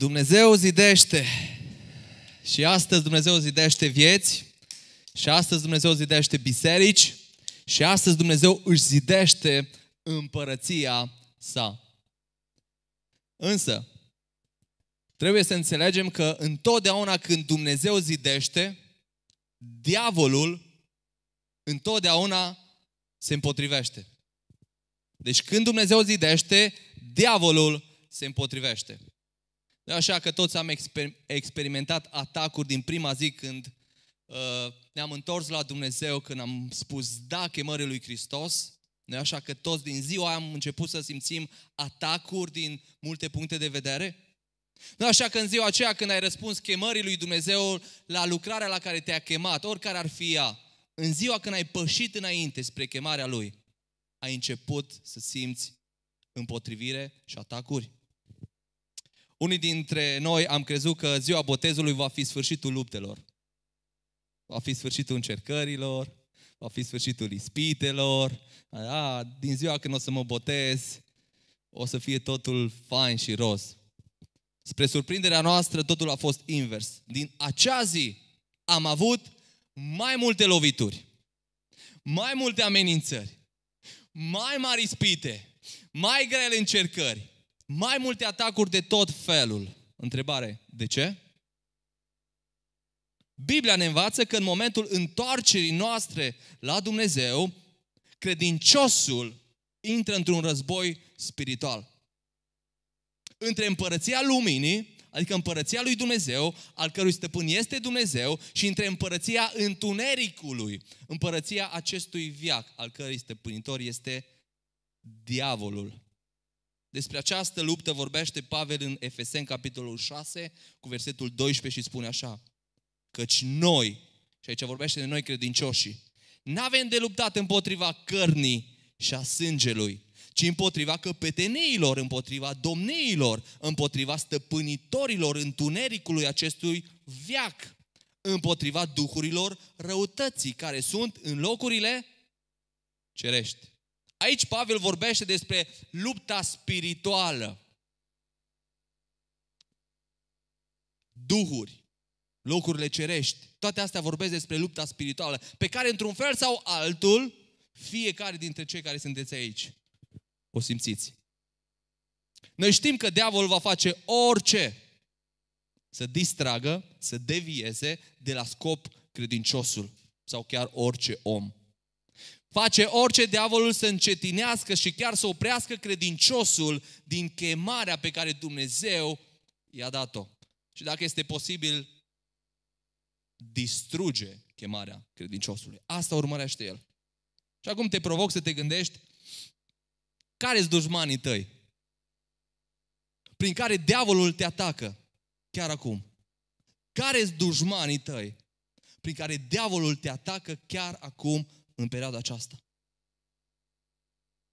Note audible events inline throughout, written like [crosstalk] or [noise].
Dumnezeu zidește și astăzi Dumnezeu zidește vieți și astăzi Dumnezeu zidește biserici și astăzi Dumnezeu își zidește împărăția sa. Însă, trebuie să înțelegem că întotdeauna când Dumnezeu zidește, diavolul întotdeauna se împotrivește. Deci când Dumnezeu zidește, diavolul se împotrivește. De așa că toți am exper- experimentat atacuri din prima zi când uh, ne-am întors la Dumnezeu, când am spus da chemării lui Hristos. Nu așa că toți din ziua aia am început să simțim atacuri din multe puncte de vedere? Nu așa că în ziua aceea când ai răspuns chemării lui Dumnezeu la lucrarea la care te-a chemat, oricare ar fi ea, în ziua când ai pășit înainte spre chemarea lui, ai început să simți împotrivire și atacuri? Unii dintre noi am crezut că ziua botezului va fi sfârșitul luptelor. Va fi sfârșitul încercărilor, va fi sfârșitul ispitelor. A, din ziua când o să mă botez, o să fie totul fain și roz. Spre surprinderea noastră, totul a fost invers. Din acea zi am avut mai multe lovituri, mai multe amenințări, mai mari ispite, mai grele încercări, mai multe atacuri de tot felul. Întrebare, de ce? Biblia ne învață că în momentul întoarcerii noastre la Dumnezeu, credinciosul intră într-un război spiritual. Între împărăția luminii, adică împărăția lui Dumnezeu, al cărui stăpân este Dumnezeu, și între împărăția întunericului, împărăția acestui viac, al cărui stăpânitor este diavolul. Despre această luptă vorbește Pavel în Efeseni, capitolul 6, cu versetul 12 și spune așa. Căci noi, și aici vorbește de noi credincioșii, n-avem de luptat împotriva cărnii și a sângelui, ci împotriva căpeteniilor, împotriva domniilor, împotriva stăpânitorilor întunericului acestui viac, împotriva duhurilor răutății care sunt în locurile cerești. Aici Pavel vorbește despre lupta spirituală. Duhuri, locurile cerești, toate astea vorbesc despre lupta spirituală, pe care într-un fel sau altul, fiecare dintre cei care sunteți aici, o simțiți. Noi știm că diavolul va face orice să distragă, să devieze de la scop credinciosul sau chiar orice om. Face orice diavolul să încetinească și chiar să oprească credinciosul din chemarea pe care Dumnezeu i-a dat-o. Și dacă este posibil, distruge chemarea credinciosului. Asta urmărește el. Și acum te provoc să te gândești care sunt dușmanii tăi? Prin care diavolul te atacă chiar acum. Care sunt dușmanii tăi? Prin care diavolul te atacă chiar acum în perioada aceasta.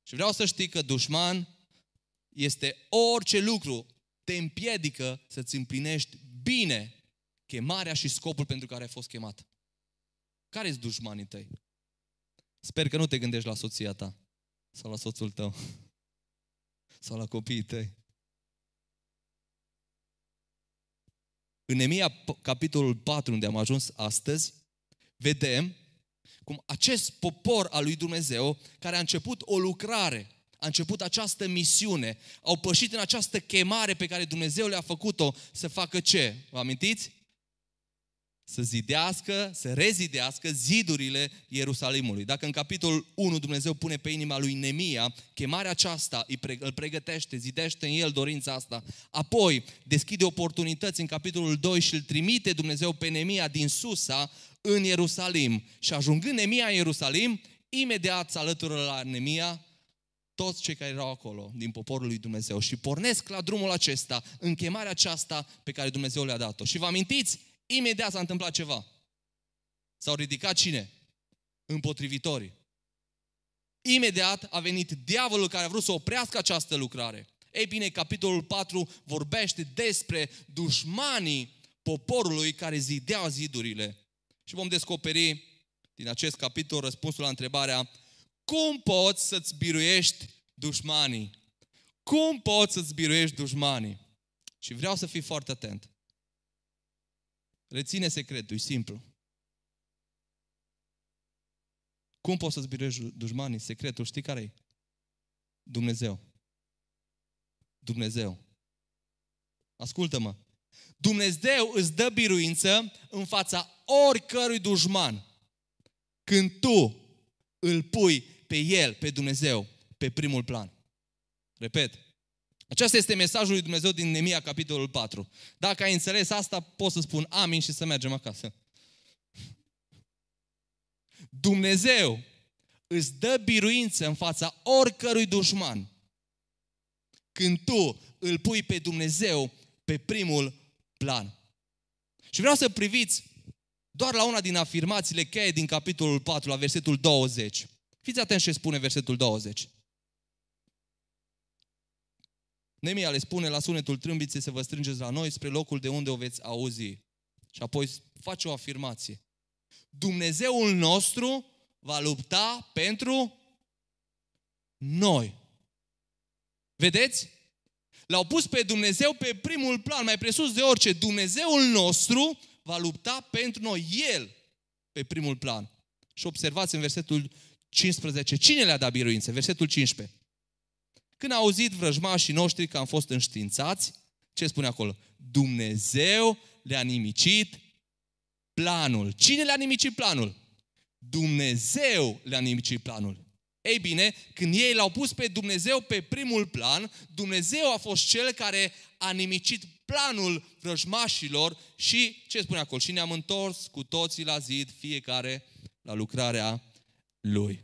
Și vreau să știi că dușman este orice lucru te împiedică să-ți împlinești bine chemarea și scopul pentru care ai fost chemat. Care sunt dușmanii tăi? Sper că nu te gândești la soția ta sau la soțul tău [laughs] sau la copiii tăi. În Nemia, capitolul 4, unde am ajuns astăzi, vedem cum acest popor al lui Dumnezeu, care a început o lucrare, a început această misiune, au pășit în această chemare pe care Dumnezeu le-a făcut-o să facă ce? Vă amintiți? Să zidească, să rezidească zidurile Ierusalimului. Dacă în capitolul 1 Dumnezeu pune pe inima lui Nemia chemarea aceasta, îl pregătește, zidește în el dorința asta, apoi deschide oportunități în capitolul 2 și îl trimite Dumnezeu pe Nemia din Susa în Ierusalim. Și ajungând Nemia în Ierusalim, imediat se alătură la Nemia toți cei care erau acolo, din poporul lui Dumnezeu. Și pornesc la drumul acesta, în chemarea aceasta pe care Dumnezeu le-a dat-o. Și vă amintiți, imediat s-a întâmplat ceva. S-au ridicat cine? Împotrivitorii. Imediat a venit diavolul care a vrut să oprească această lucrare. Ei bine, capitolul 4 vorbește despre dușmanii poporului care zideau zidurile și vom descoperi din acest capitol răspunsul la întrebarea cum poți să-ți biruiești dușmanii? Cum poți să-ți biruiești dușmanii? Și vreau să fii foarte atent. Reține secretul, e simplu. Cum poți să-ți biruiești dușmanii? Secretul, știi care e? Dumnezeu. Dumnezeu. Ascultă-mă. Dumnezeu îți dă biruință în fața oricărui dușman. Când tu îl pui pe El, pe Dumnezeu, pe primul plan. Repet. Acesta este mesajul lui Dumnezeu din Nemia, capitolul 4. Dacă ai înțeles asta, pot să spun amin și să mergem acasă. Dumnezeu îți dă biruință în fața oricărui dușman când tu îl pui pe Dumnezeu pe primul plan. Și vreau să priviți doar la una din afirmațiile cheie din capitolul 4, la versetul 20. Fiți atenți ce spune versetul 20. Nemia le spune la sunetul trâmbiței să vă strângeți la noi spre locul de unde o veți auzi. Și apoi face o afirmație. Dumnezeul nostru va lupta pentru noi. Vedeți? L-au pus pe Dumnezeu pe primul plan, mai presus de orice. Dumnezeul nostru va lupta pentru noi. El pe primul plan. Și observați în versetul 15. Cine le-a dat biruințe? Versetul 15. Când au auzit vrăjmașii noștri că am fost înștiințați, ce spune acolo? Dumnezeu le-a nimicit planul. Cine le-a nimicit planul? Dumnezeu le-a nimicit planul. Ei bine, când ei l-au pus pe Dumnezeu pe primul plan, Dumnezeu a fost cel care a nimicit planul vrăjmașilor și, ce spune acolo? Și ne-am întors cu toții la zid, fiecare la lucrarea lui.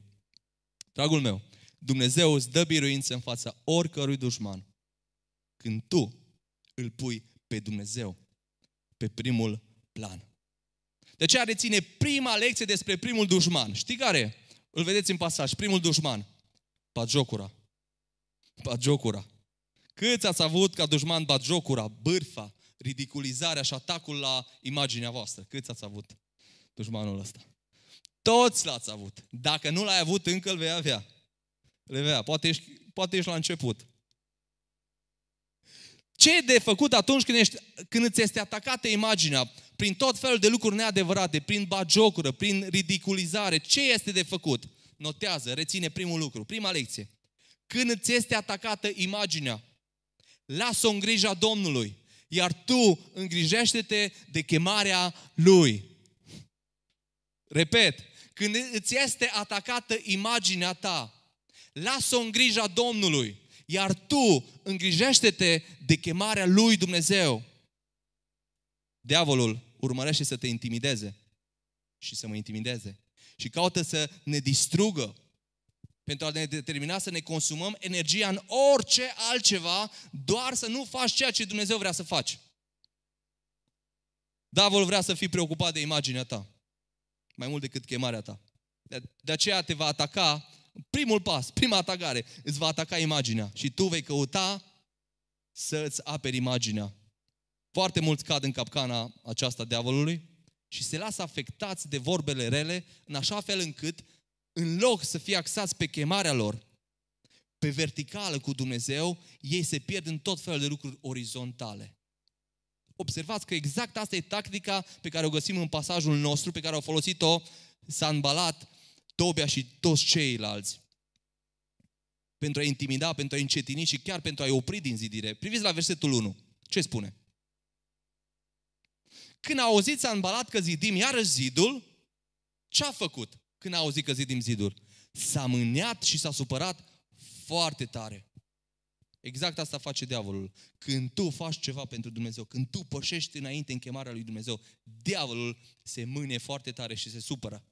Dragul meu, Dumnezeu îți dă biruință în fața oricărui dușman când tu îl pui pe Dumnezeu pe primul plan. De aceea reține prima lecție despre primul dușman. Știi care? Îl vedeți în pasaj. Primul dușman. Bagiocura. Bagiocura. Câți ați avut ca dușman bagiocura, bârfa, ridiculizarea și atacul la imaginea voastră? Câți ați avut dușmanul ăsta? Toți l-ați avut. Dacă nu l-ai avut, încă îl vei avea. Le vei avea. Poate ești, poate ești la început. Ce e de făcut atunci când, ești, când îți este atacată imaginea? prin tot felul de lucruri neadevărate, prin bagiocură, prin ridiculizare. Ce este de făcut? Notează, reține primul lucru, prima lecție. Când îți este atacată imaginea, lasă-o în grija Domnului, iar tu îngrijește-te de chemarea Lui. Repet, când îți este atacată imaginea ta, lasă-o în grija Domnului, iar tu îngrijește-te de chemarea Lui Dumnezeu. Diavolul urmărește să te intimideze și să mă intimideze. Și caută să ne distrugă pentru a ne determina să ne consumăm energia în orice altceva, doar să nu faci ceea ce Dumnezeu vrea să faci. Diavolul vrea să fii preocupat de imaginea ta, mai mult decât chemarea ta. De, de aceea te va ataca, primul pas, prima atacare, îți va ataca imaginea și tu vei căuta să îți aperi imaginea foarte mulți cad în capcana aceasta diavolului și se lasă afectați de vorbele rele în așa fel încât, în loc să fie axați pe chemarea lor, pe verticală cu Dumnezeu, ei se pierd în tot felul de lucruri orizontale. Observați că exact asta e tactica pe care o găsim în pasajul nostru, pe care au folosit-o Sanbalat, Tobia și toți ceilalți. Pentru a intimida, pentru a încetini și chiar pentru a-i opri din zidire. Priviți la versetul 1. Ce spune? Când a auzit Sanbalat că zidim iarăși zidul, ce a făcut când a auzit că zidim zidul? S-a mâniat și s-a supărat foarte tare. Exact asta face diavolul. Când tu faci ceva pentru Dumnezeu, când tu pășești înainte în chemarea lui Dumnezeu, diavolul se mâne foarte tare și se supără.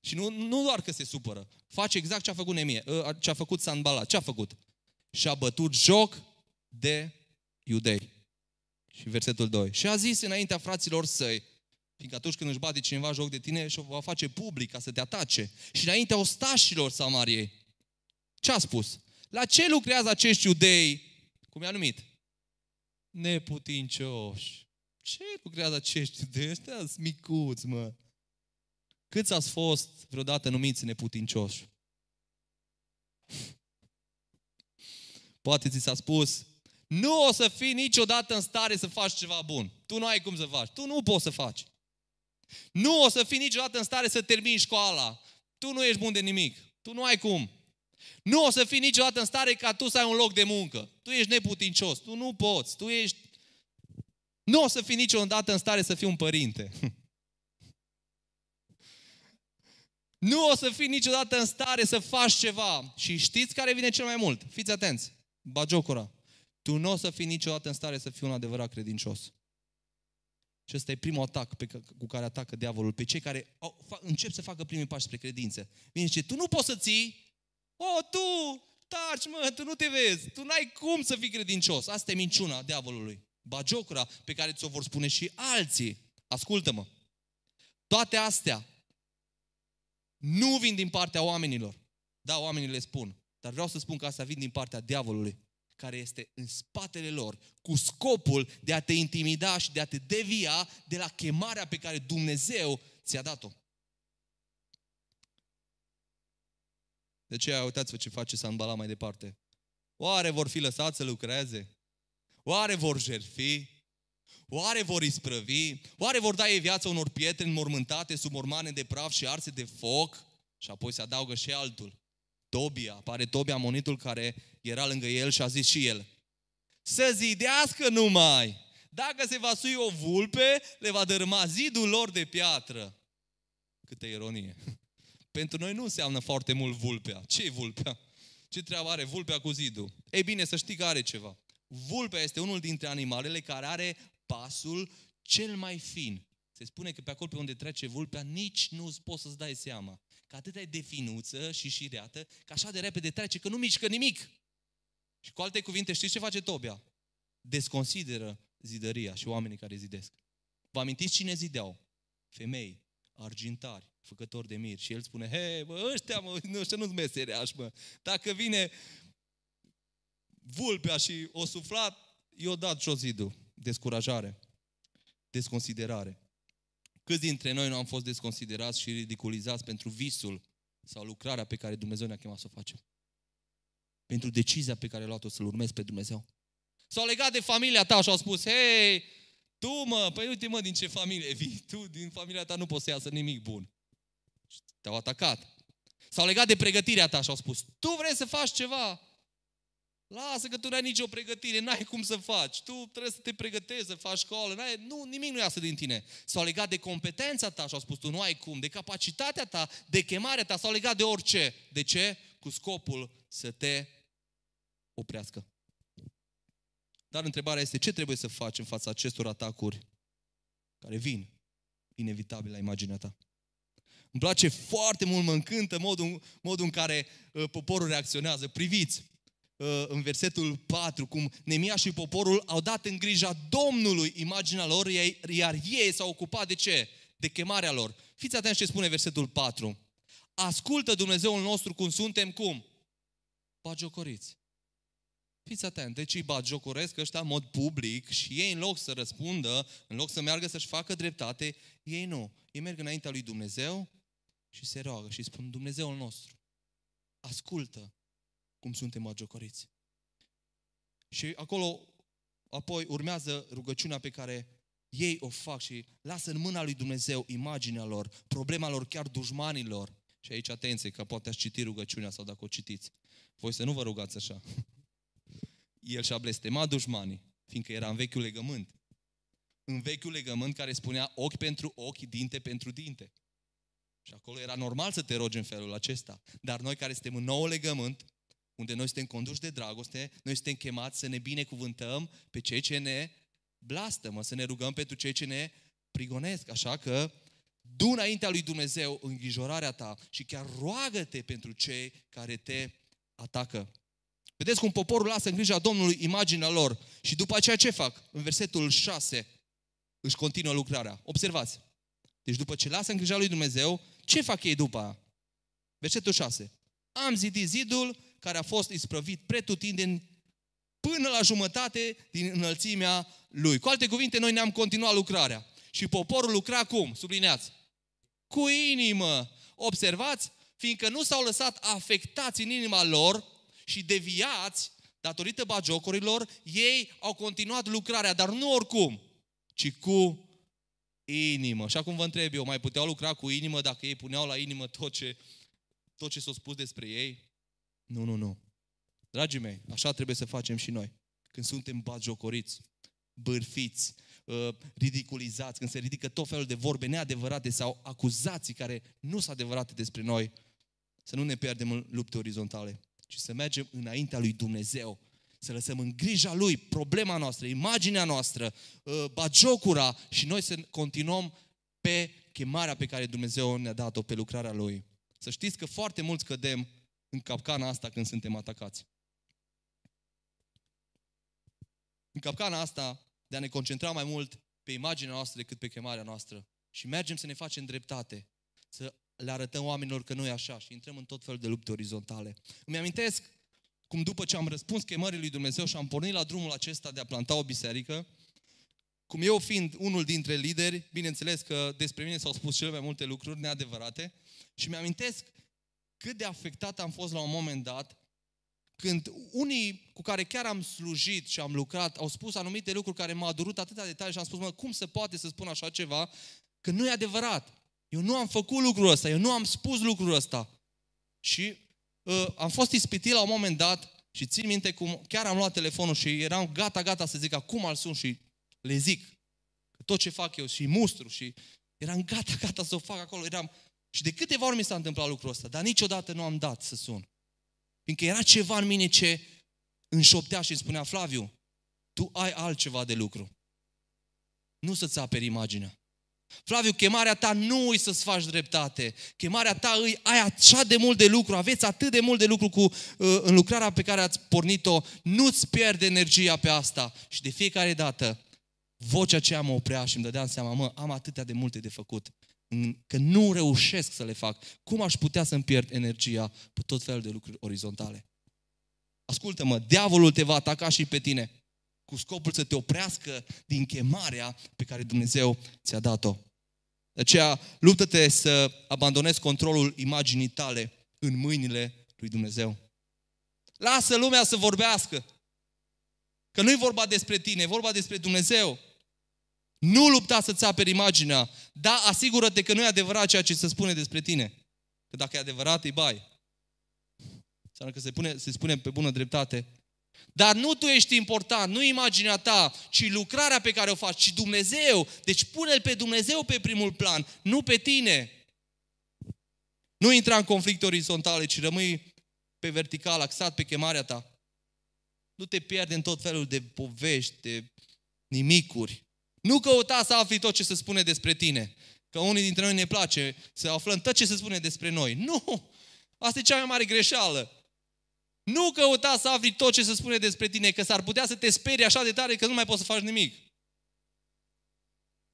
Și nu, nu doar că se supără, face exact ce a făcut Nemie, ă, ce a făcut Sanbala. Ce a făcut? Și-a bătut joc de iudei. Și versetul 2. Și a zis înaintea fraților săi, fiindcă atunci când își bate cineva joc de tine și o va face public ca să te atace. Și înaintea ostașilor Samariei. Ce a spus? La ce lucrează acești iudei? Cum i-a numit? Neputincioși. Ce lucrează acești iudei? Ăștia sunt micuți, mă. Câți ați fost vreodată numiți neputincioși? Poate ți s-a spus, nu o să fii niciodată în stare să faci ceva bun. Tu nu ai cum să faci. Tu nu poți să faci. Nu o să fii niciodată în stare să termini școala. Tu nu ești bun de nimic. Tu nu ai cum. Nu o să fii niciodată în stare ca tu să ai un loc de muncă. Tu ești neputincios. Tu nu poți. Tu ești... Nu o să fii niciodată în stare să fii un părinte. [laughs] Nu o să fii niciodată în stare să faci ceva. Și știți care vine cel mai mult? Fiți atenți. Bagiocura. Tu nu o să fii niciodată în stare să fii un adevărat credincios. Și ăsta e primul atac pe, cu care atacă diavolul pe cei care au, fa, încep să facă primii pași spre credință. Vine și tu nu poți să ții, o, tu, taci mă, tu nu te vezi, tu n-ai cum să fii credincios. Asta e minciuna diavolului. Bagiocura pe care ți-o vor spune și alții. Ascultă-mă. Toate astea nu vin din partea oamenilor. Da, oamenii le spun. Dar vreau să spun că asta vin din partea diavolului care este în spatele lor, cu scopul de a te intimida și de a te devia de la chemarea pe care Dumnezeu ți-a dat-o. De ce uitați-vă ce face Sanbala mai departe. Oare vor fi lăsați să lucreze? Oare vor jerfi? Oare vor isprăvi? Oare vor da ei viața unor pietre înmormântate sub mormane de praf și arse de foc? Și apoi se adaugă și altul. Tobia, apare Tobia, monitul care era lângă el și a zis și el, să zidească numai. Dacă se va sui o vulpe, le va dărâma zidul lor de piatră. Câtă ironie. [laughs] Pentru noi nu înseamnă foarte mult vulpea. ce e vulpea? Ce treabă are vulpea cu zidul? Ei bine, să știi că are ceva. Vulpea este unul dintre animalele care are pasul cel mai fin. Se spune că pe acolo pe unde trece vulpea nici nu poți să-ți dai seama. Că atât e de finuță și șireată, că așa de repede trece, că nu mișcă nimic. Și cu alte cuvinte, știți ce face Tobia? Desconsideră zidăria și oamenii care zidesc. Vă amintiți cine zideau? Femei, argintari, făcători de mir. Și el spune, hei, bă, ăștia, mă, nu, ăștia nu-s meseriași, mă. Dacă vine vulpea și o suflat, i-o dat jos zidul. Descurajare, desconsiderare. Câți dintre noi nu am fost desconsiderați și ridiculizați pentru visul sau lucrarea pe care Dumnezeu ne-a chemat să o facem? Pentru decizia pe care a luat-o să-L urmezi pe Dumnezeu. S-au legat de familia ta și au spus, hei, tu mă, păi uite mă din ce familie vii, [laughs] tu din familia ta nu poți să iasă nimic bun. Și te-au atacat. S-au legat de pregătirea ta și au spus, tu vrei să faci ceva, Lasă că tu n-ai nicio pregătire, n-ai cum să faci. Tu trebuie să te pregătești, să faci școală. N-ai, nu, nimic nu iasă din tine. S-au legat de competența ta și au spus tu nu ai cum, de capacitatea ta, de chemarea ta, s-au legat de orice. De ce? Cu scopul să te oprească. Dar întrebarea este ce trebuie să faci în fața acestor atacuri care vin inevitabil la imaginea ta. Îmi place foarte mult, mă încântă modul, modul în care uh, poporul reacționează. Priviți, Uh, în versetul 4, cum Nemia și poporul au dat în grija Domnului imaginea lor, iar ei s-au ocupat de ce? De chemarea lor. Fiți atenți ce spune versetul 4. Ascultă Dumnezeul nostru cum suntem, cum? Bagiocoriți. Fiți atenți, deci îi bagiocoresc ăștia în mod public și ei în loc să răspundă, în loc să meargă să-și facă dreptate, ei nu. Ei merg înaintea lui Dumnezeu și se roagă și spun, Dumnezeul nostru, ascultă cum suntem magiocoriți. Și acolo apoi urmează rugăciunea pe care ei o fac și lasă în mâna lui Dumnezeu imaginea lor, problema lor, chiar dușmanilor. Și aici atenție, că poate ați citi rugăciunea sau dacă o citiți. Voi să nu vă rugați așa. [laughs] El și-a blestemat dușmanii, fiindcă era în vechiul legământ. În vechiul legământ care spunea ochi pentru ochi, dinte pentru dinte. Și acolo era normal să te rogi în felul acesta. Dar noi care suntem în nou legământ, unde noi suntem conduși de dragoste, noi suntem chemați să ne binecuvântăm pe cei ce ne blastămă, să ne rugăm pentru cei ce ne prigonesc. Așa că du înaintea lui Dumnezeu îngrijorarea ta și chiar roagă-te pentru cei care te atacă. Vedeți cum poporul lasă în grija Domnului imaginea lor și după aceea ce fac? În versetul 6 își continuă lucrarea. Observați. Deci după ce lasă în grija lui Dumnezeu, ce fac ei după Versetul 6. Am zidit zidul care a fost isprăvit pretutindeni până la jumătate din înălțimea lui. Cu alte cuvinte, noi ne-am continuat lucrarea. Și poporul lucra cum? Sublineați. Cu inimă. Observați? Fiindcă nu s-au lăsat afectați în inima lor și deviați, datorită bagiocurilor, ei au continuat lucrarea, dar nu oricum, ci cu inimă. Și acum vă întreb eu, mai puteau lucra cu inimă dacă ei puneau la inimă tot ce, tot ce s-a spus despre ei? Nu, nu, nu. Dragii mei, așa trebuie să facem și noi. Când suntem bagiocoriți, bârfiți, uh, ridiculizați, când se ridică tot felul de vorbe neadevărate sau acuzații care nu sunt adevărate despre noi, să nu ne pierdem în lupte orizontale, ci să mergem înaintea lui Dumnezeu, să lăsăm în grija Lui problema noastră, imaginea noastră, uh, bagiocura și noi să continuăm pe chemarea pe care Dumnezeu ne-a dat-o, pe lucrarea Lui. Să știți că foarte mulți cădem în capcana asta când suntem atacați. În capcana asta de a ne concentra mai mult pe imaginea noastră decât pe chemarea noastră. Și mergem să ne facem dreptate, să le arătăm oamenilor că nu e așa și intrăm în tot felul de lupte orizontale. Îmi amintesc cum după ce am răspuns chemării lui Dumnezeu și am pornit la drumul acesta de a planta o biserică, cum eu fiind unul dintre lideri, bineînțeles că despre mine s-au spus cele mai multe lucruri neadevărate și mi-amintesc cât de afectat am fost la un moment dat când unii cu care chiar am slujit și am lucrat au spus anumite lucruri care m-au durut atâta detalii și am spus, mă, cum se poate să spun așa ceva, că nu e adevărat. Eu nu am făcut lucrul ăsta, eu nu am spus lucrul ăsta. Și uh, am fost ispitit la un moment dat și țin minte cum chiar am luat telefonul și eram gata, gata să zic acum al sun și le zic că tot ce fac eu și mustru și eram gata, gata să o fac acolo. Eram... Și de câteva ori mi s-a întâmplat lucrul ăsta, dar niciodată nu am dat să sun. Fiindcă era ceva în mine ce înșoptea și îmi spunea, Flaviu, tu ai altceva de lucru. Nu să-ți aperi imaginea. Flaviu, chemarea ta nu e să-ți faci dreptate. Chemarea ta îi ai așa de mult de lucru, aveți atât de mult de lucru cu, uh, în lucrarea pe care ați pornit-o, nu-ți pierde energia pe asta. Și de fiecare dată, vocea aceea mă oprea și îmi dădeam seama, mă, am atâtea de multe de făcut, că nu reușesc să le fac. Cum aș putea să-mi pierd energia pe tot felul de lucruri orizontale? Ascultă-mă, diavolul te va ataca și pe tine cu scopul să te oprească din chemarea pe care Dumnezeu ți-a dat-o. De aceea, luptă-te să abandonezi controlul imaginii tale în mâinile lui Dumnezeu. Lasă lumea să vorbească. Că nu e vorba despre tine, e vorba despre Dumnezeu. Nu lupta să-ți aperi imaginea. Da, asigură-te că nu e adevărat ceea ce se spune despre tine. Că dacă e adevărat, îi bai. Înseamnă că se, pune, se spune pe bună dreptate dar nu tu ești important, nu imaginea ta, ci lucrarea pe care o faci, ci Dumnezeu. Deci pune-L pe Dumnezeu pe primul plan, nu pe tine. Nu intra în conflict orizontale, ci rămâi pe vertical, axat pe chemarea ta. Nu te pierde în tot felul de povești, de nimicuri. Nu căuta să afli tot ce se spune despre tine. Că unii dintre noi ne place să aflăm tot ce se spune despre noi. Nu! Asta e cea mai mare greșeală. Nu căuta să afli tot ce se spune despre tine, că s-ar putea să te sperii așa de tare că nu mai poți să faci nimic.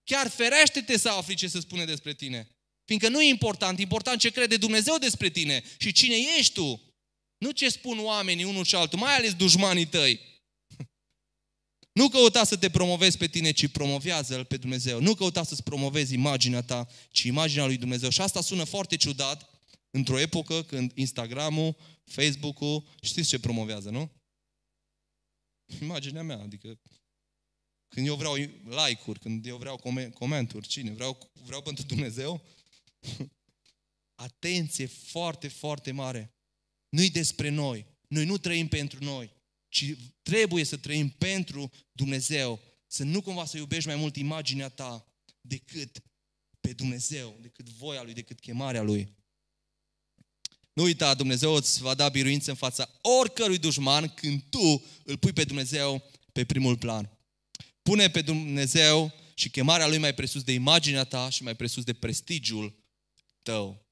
Chiar ferește-te să afli ce se spune despre tine. Fiindcă nu e important, e important ce crede Dumnezeu despre tine și cine ești tu. Nu ce spun oamenii unul și altul, mai ales dușmanii tăi. Nu căuta să te promovezi pe tine, ci promovează-L pe Dumnezeu. Nu căuta să-ți promovezi imaginea ta, ci imaginea lui Dumnezeu. Și asta sună foarte ciudat într-o epocă când Instagramul, Facebook-ul, știți ce promovează, nu? Imaginea mea, adică când eu vreau like-uri, când eu vreau comenturi, cine? Vreau, vreau pentru Dumnezeu? [laughs] Atenție foarte, foarte mare. Nu-i despre noi. Noi nu trăim pentru noi, ci trebuie să trăim pentru Dumnezeu. Să nu cumva să iubești mai mult imaginea ta decât pe Dumnezeu, decât voia Lui, decât chemarea Lui. Nu uita, Dumnezeu îți va da biruință în fața oricărui dușman când tu îl pui pe Dumnezeu pe primul plan. Pune pe Dumnezeu și chemarea Lui mai presus de imaginea ta și mai presus de prestigiul tău.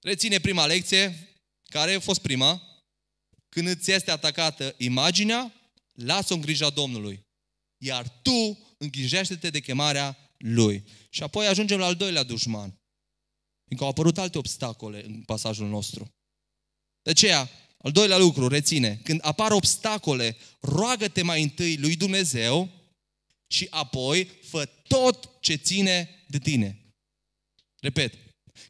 Reține prima lecție, care a fost prima. Când îți este atacată imaginea, lasă-o în grija Domnului. Iar tu îngrijește-te de chemarea Lui. Și apoi ajungem la al doilea dușman. Fiindcă au apărut alte obstacole în pasajul nostru. De aceea, al doilea lucru, reține, când apar obstacole, roagă-te mai întâi lui Dumnezeu și apoi fă tot ce ține de tine. Repet,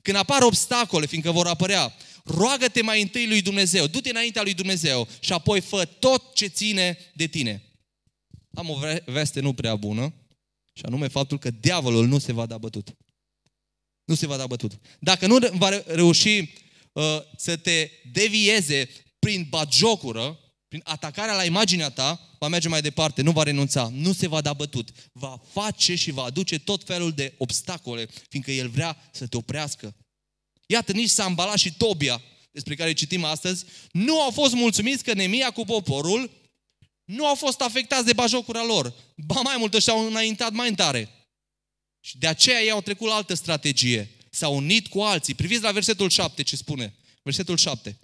când apar obstacole, fiindcă vor apărea, roagă-te mai întâi lui Dumnezeu, du-te înaintea lui Dumnezeu și apoi fă tot ce ține de tine. Am o veste nu prea bună, și anume faptul că diavolul nu se va da bătut. Nu se va da bătut. Dacă nu va reuși uh, să te devieze prin bagiocură, prin atacarea la imaginea ta, va merge mai departe, nu va renunța, nu se va da bătut. Va face și va aduce tot felul de obstacole, fiindcă el vrea să te oprească. Iată, nici Sambala și Tobia, despre care citim astăzi, nu au fost mulțumiți că Nemia cu poporul nu au fost afectați de bajocura lor. Ba mai mult, ăștia au înaintat mai tare. Și de aceea ei au trecut la altă strategie. S-au unit cu alții. Priviți la versetul 7 ce spune. Versetul 7.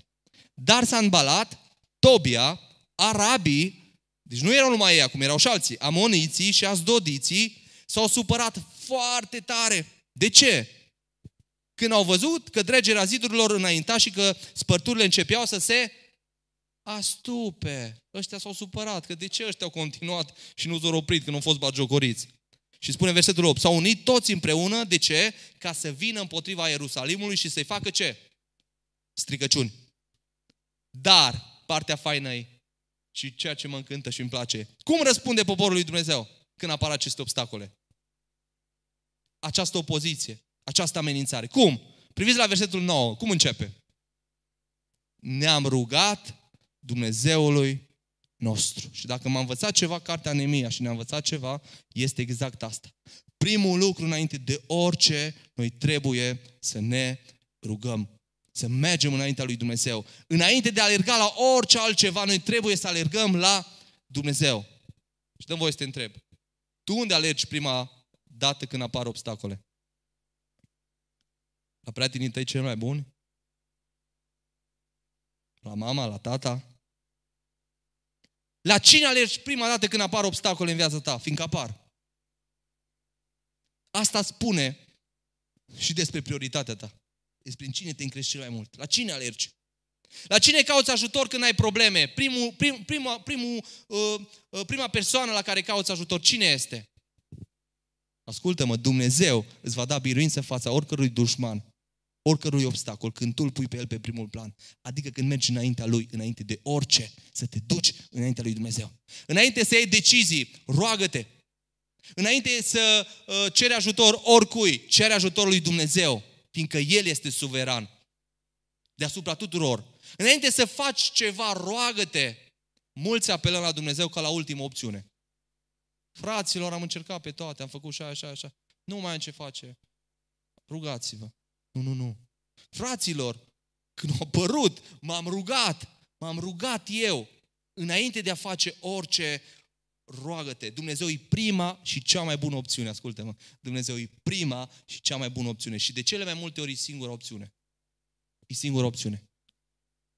Dar s-a îmbalat Tobia, arabii, deci nu erau numai ei, cum erau și alții, amoniții și azdodiții, s-au supărat foarte tare. De ce? Când au văzut că dregerea zidurilor înainta și că spărturile începeau să se astupe. Ăștia s-au supărat, că de ce ăștia au continuat și nu s-au oprit când au fost bagiocoriți? Și spune versetul 8, s-au unit toți împreună, de ce? Ca să vină împotriva Ierusalimului și să-i facă ce? Stricăciuni. Dar, partea faină e, și ceea ce mă încântă și îmi place, cum răspunde poporul lui Dumnezeu când apar aceste obstacole? Această opoziție, această amenințare. Cum? Priviți la versetul 9, cum începe? Ne-am rugat Dumnezeului nostru. Și dacă m-a învățat ceva cartea Nemia și ne-a învățat ceva, este exact asta. Primul lucru înainte de orice, noi trebuie să ne rugăm. Să mergem înaintea lui Dumnezeu. Înainte de a alerga la orice altceva, noi trebuie să alergăm la Dumnezeu. Și dăm voie să te întreb. Tu unde alergi prima dată când apar obstacole? La prietenii tăi cei mai buni? La mama, la tata? La cine alergi prima dată când apar obstacole în viața ta? Fiindcă apar. Asta spune și despre prioritatea ta. Despre cine te încrești cel mai mult. La cine alergi? La cine cauți ajutor când ai probleme? Primul, prim, prima, primul, uh, uh, prima persoană la care cauți ajutor, cine este? Ascultă-mă, Dumnezeu îți va da biruință în fața oricărui dușman oricărui obstacol, când tu îl pui pe el pe primul plan. Adică când mergi înaintea lui, înainte de orice, să te duci înaintea lui Dumnezeu. Înainte să iei decizii, roagă-te. Înainte să uh, ceri ajutor oricui, cere ajutorul lui Dumnezeu, fiindcă El este suveran deasupra tuturor. Înainte să faci ceva, roagă-te. Mulți apelăm la Dumnezeu ca la ultimă opțiune. Fraților, am încercat pe toate, am făcut așa, așa, așa. Nu mai am ce face. Rugați-vă. Nu, nu, nu. Fraților, când au apărut, m-am rugat, m-am rugat eu, înainte de a face orice, roagă-te. Dumnezeu e prima și cea mai bună opțiune, ascultă-mă. Dumnezeu e prima și cea mai bună opțiune. Și de cele mai multe ori e singura opțiune. E singura opțiune.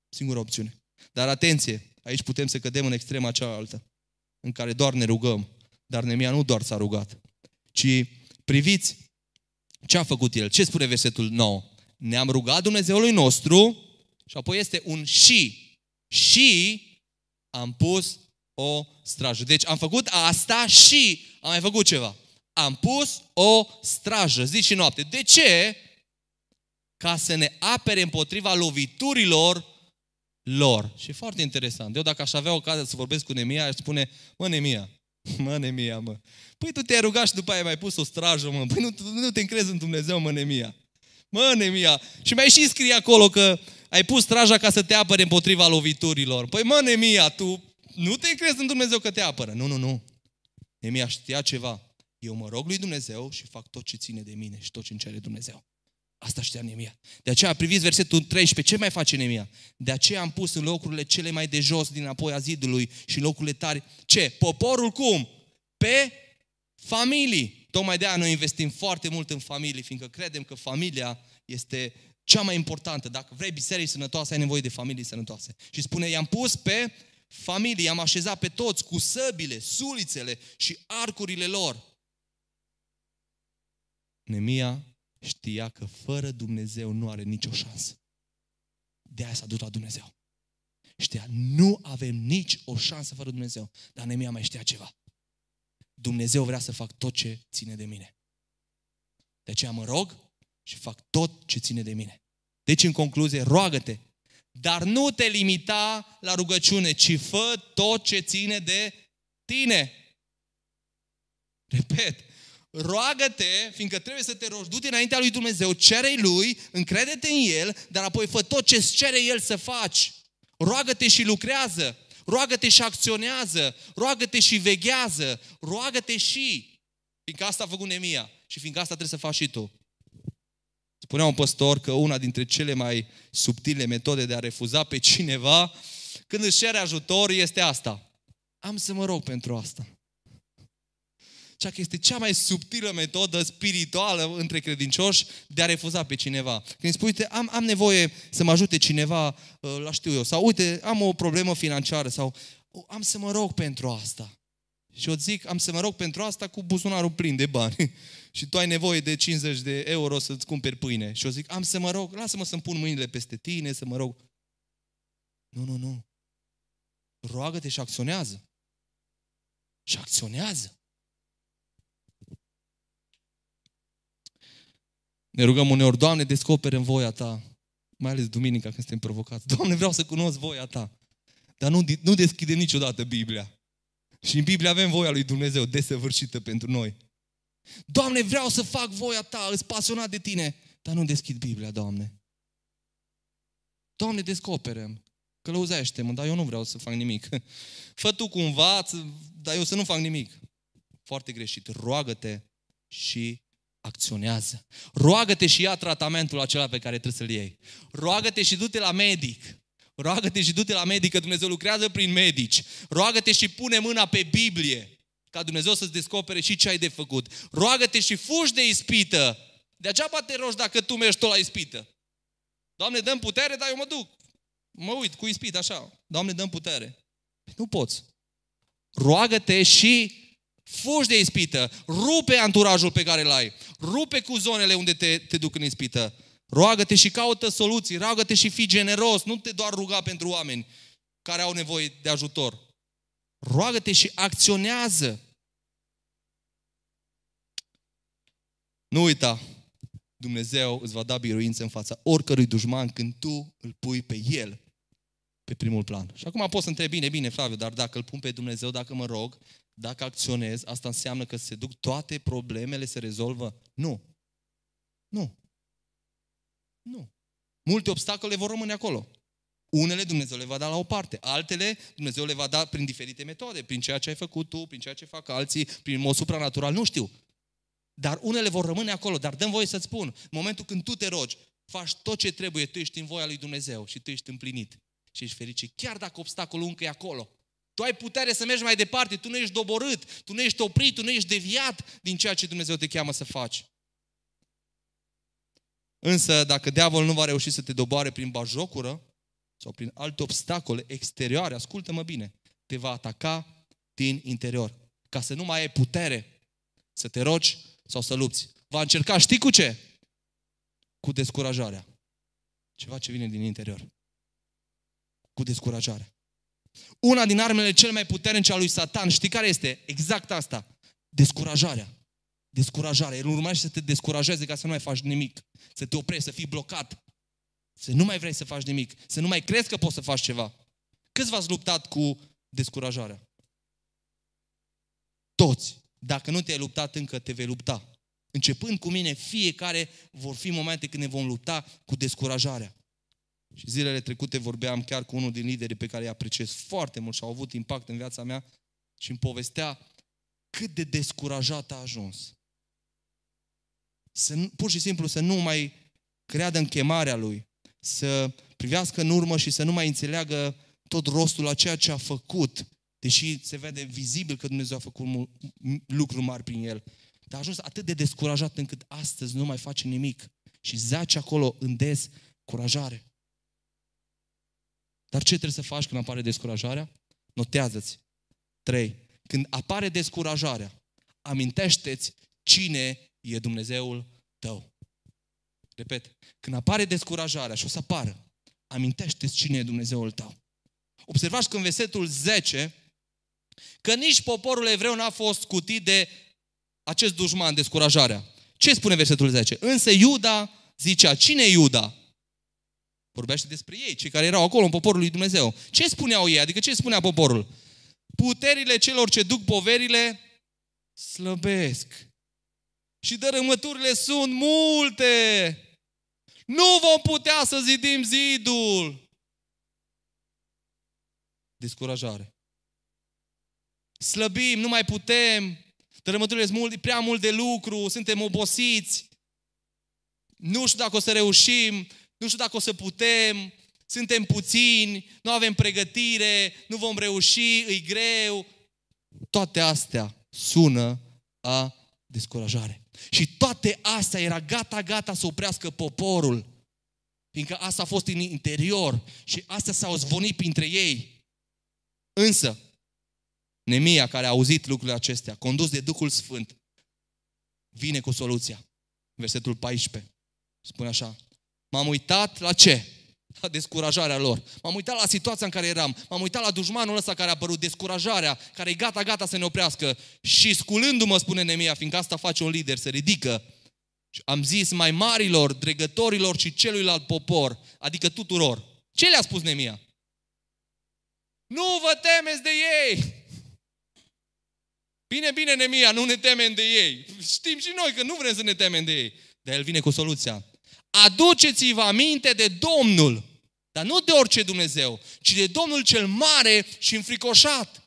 Singura opțiune. Dar atenție, aici putem să cădem în extrema cealaltă, în care doar ne rugăm. Dar Nemia nu doar s-a rugat, ci priviți ce a făcut el? Ce spune versetul 9? Ne-am rugat Dumnezeului nostru și apoi este un și. Și am pus o strajă. Deci am făcut asta și am mai făcut ceva. Am pus o strajă zi și noapte. De ce? Ca să ne apere împotriva loviturilor lor. Și e foarte interesant. Eu dacă aș avea ocazia să vorbesc cu Nemia, aș spune, mă Nemia, [laughs] Mă, Nemia, mă. Păi tu te-ai rugat și după aia mai pus o strajă, mă. Păi nu, nu te încrezi în Dumnezeu, mă, Nemia. Mă, Nemia. Și mai și scrie acolo că ai pus straja ca să te apere împotriva loviturilor. Păi, mă, Nemia, tu nu te încrezi în Dumnezeu că te apără. Nu, nu, nu. Nemia știa ceva. Eu mă rog lui Dumnezeu și fac tot ce ține de mine și tot ce îmi cere Dumnezeu. Asta știa Nemia. De aceea, priviți versetul 13, ce mai face Nemia? De aceea am pus în locurile cele mai de jos din apoi a zidului și în locurile tari. Ce? Poporul cum? Pe familii. Tocmai de aia noi investim foarte mult în familie, fiindcă credem că familia este cea mai importantă. Dacă vrei biserici sănătoase, ai nevoie de familii sănătoase. Și spune, i-am pus pe familie, i-am așezat pe toți cu săbile, sulițele și arcurile lor. Nemia știa că fără Dumnezeu nu are nicio șansă. De aia s-a dus la Dumnezeu. Știa, nu avem nici o șansă fără Dumnezeu. Dar Nemia mai știa ceva. Dumnezeu vrea să fac tot ce ține de mine. De aceea mă rog și fac tot ce ține de mine. Deci, în concluzie, roagă-te. Dar nu te limita la rugăciune, ci fă tot ce ține de tine. Repet, roagă-te, fiindcă trebuie să te rogi, du-te înaintea lui Dumnezeu, cere lui, încrede-te în El, dar apoi fă tot ce îți cere El să faci. Roagă-te și lucrează, roagă-te și acționează, roagă-te și veghează, roagă-te și, fiindcă asta a făcut Nemia și fiindcă asta trebuie să faci și tu. Spunea un păstor că una dintre cele mai subtile metode de a refuza pe cineva când își cere ajutor este asta. Am să mă rog pentru asta. Cea că este cea mai subtilă metodă spirituală între credincioși de a refuza pe cineva. Când spui, uite, am, am nevoie să mă ajute cineva, uh, la știu eu, sau uite, am o problemă financiară, sau am să mă rog pentru asta. Și eu zic, am să mă rog pentru asta cu buzunarul plin de bani. [laughs] și tu ai nevoie de 50 de euro să-ți cumperi pâine. Și eu zic, am să mă rog, lasă-mă să-mi pun mâinile peste tine, să mă rog. Nu, nu, nu. Roagă-te și acționează. Și acționează. Ne rugăm uneori, Doamne, descopere în voia Ta, mai ales duminica când suntem provocați. Doamne, vreau să cunosc voia Ta. Dar nu, nu deschidem niciodată Biblia. Și în Biblie avem voia lui Dumnezeu desăvârșită pentru noi. Doamne, vreau să fac voia Ta, îți pasionat de Tine, dar nu deschid Biblia, Doamne. Doamne, descoperă călăuzește-mă, dar eu nu vreau să fac nimic. [laughs] Fă Tu cumva, dar eu să nu fac nimic. Foarte greșit. Roagă-te și acționează. Roagă-te și ia tratamentul acela pe care trebuie să-l iei. Roagă-te și du-te la medic. Roagă-te și du-te la medic, că Dumnezeu lucrează prin medici. Roagă-te și pune mâna pe Biblie, ca Dumnezeu să-ți descopere și ce ai de făcut. Roagă-te și fugi de ispită. Degeaba te rogi dacă tu mergi tot la ispită. Doamne, dăm putere, dar eu mă duc. Mă uit cu ispită așa. Doamne, dăm putere. Nu poți. Roagă-te și Fugi de ispită, rupe anturajul pe care îl ai, rupe cu zonele unde te, te duc în ispită. Roagă-te și caută soluții, roagă-te și fii generos, nu te doar ruga pentru oameni care au nevoie de ajutor. Roagă-te și acționează. Nu uita, Dumnezeu îți va da biruință în fața oricărui dușman când tu îl pui pe El pe primul plan. Și acum poți să întrebi, bine, bine, Flaviu, dar dacă îl pun pe Dumnezeu, dacă mă rog, dacă acționez, asta înseamnă că se duc toate problemele, se rezolvă? Nu. Nu. Nu. Multe obstacole vor rămâne acolo. Unele Dumnezeu le va da la o parte, altele Dumnezeu le va da prin diferite metode, prin ceea ce ai făcut tu, prin ceea ce fac alții, prin mod supranatural, nu știu. Dar unele vor rămâne acolo, dar dăm voie să-ți spun, în momentul când tu te rogi, faci tot ce trebuie, tu ești în voia lui Dumnezeu și tu ești împlinit și ești fericit, chiar dacă obstacolul încă e acolo. Tu ai putere să mergi mai departe, tu nu ești doborât, tu nu ești oprit, tu nu ești deviat din ceea ce Dumnezeu te cheamă să faci. Însă, dacă diavolul nu va reuși să te doboare prin bajocură sau prin alte obstacole exterioare, ascultă-mă bine, te va ataca din interior. Ca să nu mai ai putere să te rogi sau să lupți. Va încerca, știi cu ce? Cu descurajarea. Ceva ce vine din interior. Cu descurajarea. Una din armele cele mai puternice a lui Satan, știi care este? Exact asta. Descurajarea. Descurajarea. El urmează să te descurajeze ca să nu mai faci nimic. Să te oprești, să fii blocat. Să nu mai vrei să faci nimic. Să nu mai crezi că poți să faci ceva. Câți v-ați luptat cu descurajarea? Toți. Dacă nu te-ai luptat încă, te vei lupta. Începând cu mine, fiecare vor fi momente când ne vom lupta cu descurajarea. Și zilele trecute vorbeam chiar cu unul din liderii pe care îi apreciez foarte mult și au avut impact în viața mea și îmi povestea cât de descurajat a ajuns. Să, pur și simplu să nu mai creadă în chemarea lui, să privească în urmă și să nu mai înțeleagă tot rostul la ceea ce a făcut, deși se vede vizibil că Dumnezeu a făcut lucruri mari prin el. Dar a ajuns atât de descurajat încât astăzi nu mai face nimic și zace acolo în descurajare. Dar ce trebuie să faci când apare descurajarea? Notează-ți. 3. Când apare descurajarea, amintește-ți cine e Dumnezeul tău. Repet, când apare descurajarea și o să apară, amintește-ți cine e Dumnezeul tău. Observați că în versetul 10, că nici poporul evreu n-a fost scutit de acest dușman, descurajarea. Ce spune versetul 10? Însă Iuda zicea, cine e Iuda? Vorbește despre ei, cei care erau acolo în poporul lui Dumnezeu. Ce spuneau ei? Adică ce spunea poporul? Puterile celor ce duc poverile slăbesc. Și dărâmăturile sunt multe. Nu vom putea să zidim zidul. Descurajare. Slăbim, nu mai putem. Dărâmăturile sunt mult, prea mult de lucru, suntem obosiți. Nu știu dacă o să reușim, nu știu dacă o să putem, suntem puțini, nu avem pregătire, nu vom reuși, îi greu. Toate astea sună a descurajare. Și toate astea era gata, gata să oprească poporul. Fiindcă asta a fost în interior și astea s-au zvonit printre ei. Însă, Nemia, care a auzit lucrurile acestea, condus de Duhul Sfânt, vine cu soluția. Versetul 14. Spune așa. M-am uitat la ce? La descurajarea lor. M-am uitat la situația în care eram. M-am uitat la dușmanul ăsta care a apărut, descurajarea, care e gata, gata să ne oprească. Și sculându-mă, spune Nemia, fiindcă asta face un lider, se ridică. Am zis mai marilor, dregătorilor și celuilalt popor, adică tuturor. Ce le-a spus Nemia? Nu vă temeți de ei! Bine, bine, Nemia, nu ne temem de ei. Știm și noi că nu vrem să ne temem de ei. Dar el vine cu soluția. Aduceți-vă aminte de Domnul, dar nu de orice Dumnezeu, ci de Domnul cel mare și înfricoșat.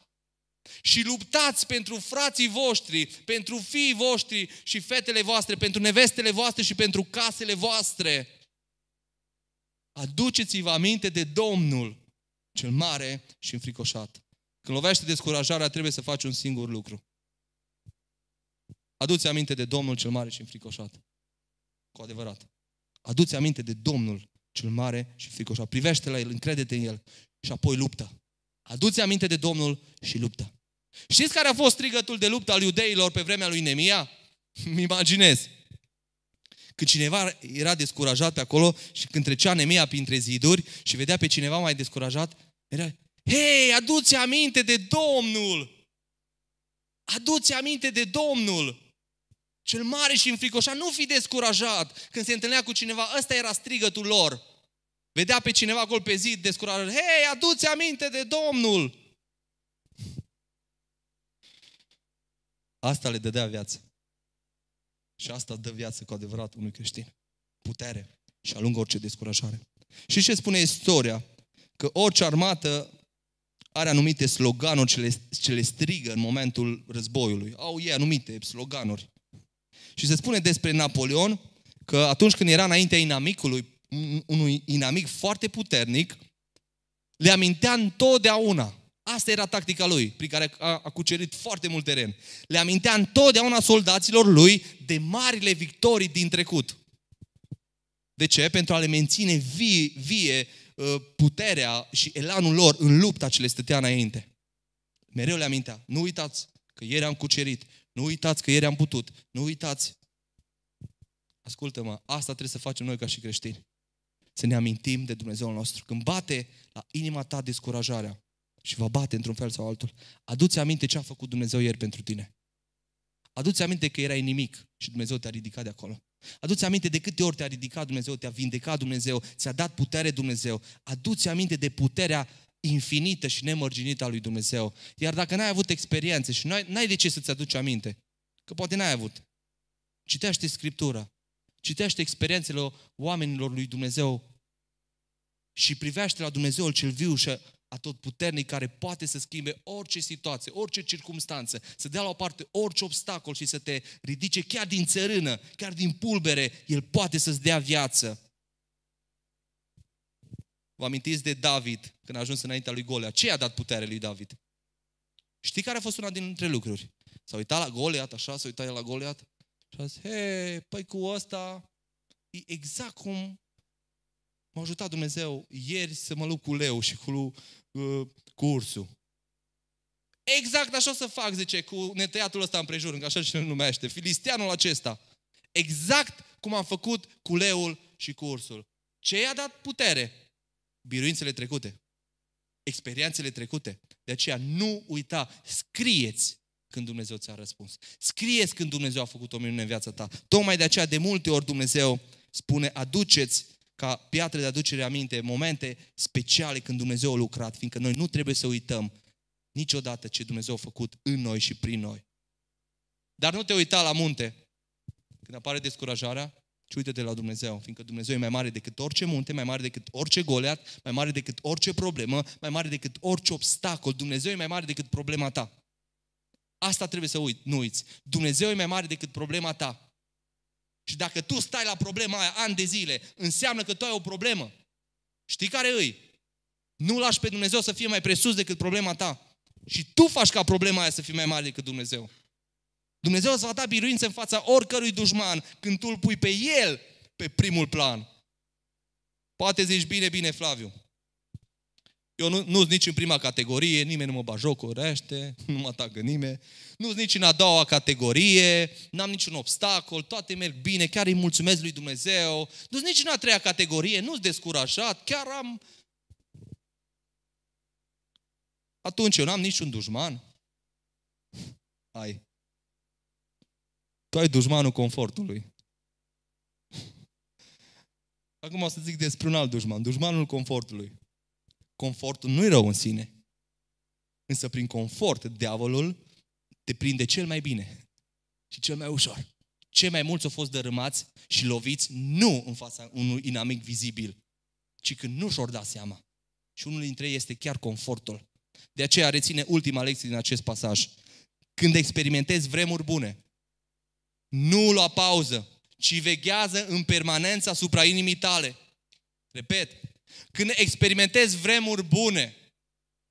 Și luptați pentru frații voștri, pentru fiii voștri și fetele voastre, pentru nevestele voastre și pentru casele voastre. Aduceți-vă aminte de Domnul cel mare și înfricoșat. Când lovește descurajarea, trebuie să faci un singur lucru. Aduți aminte de Domnul cel mare și înfricoșat. Cu adevărat. Aduți aminte de Domnul cel mare și fricoșat. Privește la El, încrede-te în El și apoi luptă. Aduți aminte de Domnul și luptă. Știți care a fost strigătul de luptă al iudeilor pe vremea lui Nemia? Mi imaginez. Când cineva era descurajat pe acolo și când trecea Nemia printre ziduri și vedea pe cineva mai descurajat, era, hei, aduți aminte de Domnul! Aduți aminte de Domnul! Cel mare și înfricoșat, nu fi descurajat. Când se întâlnea cu cineva, ăsta era strigătul lor. Vedea pe cineva acolo pe zid descurajat. Hei, aduți aminte de Domnul! Asta le dădea viață. Și asta dă viață cu adevărat unui creștin. Putere și alungă orice descurajare. Și ce spune istoria? Că orice armată are anumite sloganuri ce le, ce le strigă în momentul războiului. Au ei anumite sloganuri. Și se spune despre Napoleon că atunci când era înaintea inamicului, unui inamic foarte puternic, le amintea întotdeauna. Asta era tactica lui, prin care a, a cucerit foarte mult teren. Le amintea întotdeauna soldaților lui de marile victorii din trecut. De ce? Pentru a le menține vie, vie uh, puterea și elanul lor în lupta ce le stătea înainte. Mereu le amintea. Nu uitați că ieri am cucerit, nu uitați că ieri am putut. Nu uitați. Ascultă-mă, asta trebuie să facem noi ca și creștini. Să ne amintim de Dumnezeul nostru. Când bate la inima ta descurajarea și va bate într-un fel sau altul, aduți aminte ce a făcut Dumnezeu ieri pentru tine. Aduți aminte că erai nimic și Dumnezeu te-a ridicat de acolo. Aduți aminte de câte ori te-a ridicat Dumnezeu, te-a vindecat Dumnezeu, ți-a dat putere Dumnezeu. Aduți aminte de puterea infinită și nemărginită a lui Dumnezeu. Iar dacă n-ai avut experiențe și n-ai, n-ai de ce să-ți aduci aminte, că poate n-ai avut, citește Scriptura, citește experiențele oamenilor lui Dumnezeu și privește la Dumnezeul cel viu și atot puternic care poate să schimbe orice situație, orice circunstanță, să dea la o parte orice obstacol și să te ridice chiar din țărână, chiar din pulbere, El poate să-ți dea viață. Vă amintiți de David când a ajuns înaintea lui Golea? Ce a dat putere lui David? Știi care a fost una dintre lucruri? S-a uitat la Goliat, așa, s-a uitat el la Goliat și a zis, hei, păi cu ăsta e exact cum m-a ajutat Dumnezeu ieri să mă lupt cu leu și cu, uh, cu ursul. Exact așa o să fac, zice, cu netăiatul ăsta împrejur, că așa se numește, filistianul acesta. Exact cum am făcut cu leul și cu ursul. Ce i-a dat putere? Biruințele trecute, experiențele trecute. De aceea nu uita, scrieți când Dumnezeu ți-a răspuns. Scrieți când Dumnezeu a făcut o minune în viața ta. Tocmai de aceea de multe ori Dumnezeu spune, aduceți ca piatră de aducere aminte, momente speciale când Dumnezeu a lucrat, fiindcă noi nu trebuie să uităm niciodată ce Dumnezeu a făcut în noi și prin noi. Dar nu te uita la munte când apare descurajarea, ci uite-te la Dumnezeu, fiindcă Dumnezeu e mai mare decât orice munte, mai mare decât orice goleat, mai mare decât orice problemă, mai mare decât orice obstacol. Dumnezeu e mai mare decât problema ta. Asta trebuie să uit, nu uiți. Dumnezeu e mai mare decât problema ta. Și dacă tu stai la problema aia ani de zile, înseamnă că tu ai o problemă. Știi care îi? Nu lași pe Dumnezeu să fie mai presus decât problema ta. Și tu faci ca problema aia să fie mai mare decât Dumnezeu. Dumnezeu îți va da biruință în fața oricărui dușman când tu îl pui pe el pe primul plan. Poate zici, bine, bine, Flaviu. Eu nu sunt nici în prima categorie, nimeni nu mă bajocorește, [laughs] nu mă atacă nimeni. Nu sunt nici în a doua categorie, n-am niciun obstacol, toate merg bine, chiar îi mulțumesc lui Dumnezeu. Nu sunt nici în a treia categorie, nu sunt descurajat, chiar am... Atunci eu n-am niciun dușman. Ai. Tu ai dușmanul confortului. Acum o să zic despre un alt dușman, dușmanul confortului. Confortul nu e rău în sine. Însă prin confort, diavolul te prinde cel mai bine și cel mai ușor. Cei mai mulți au fost dărâmați și loviți nu în fața unui inamic vizibil, ci când nu și-or da seama. Și unul dintre ei este chiar confortul. De aceea reține ultima lecție din acest pasaj. Când experimentezi vremuri bune, nu lua pauză, ci veghează în permanență asupra inimii tale. Repet, când experimentezi vremuri bune,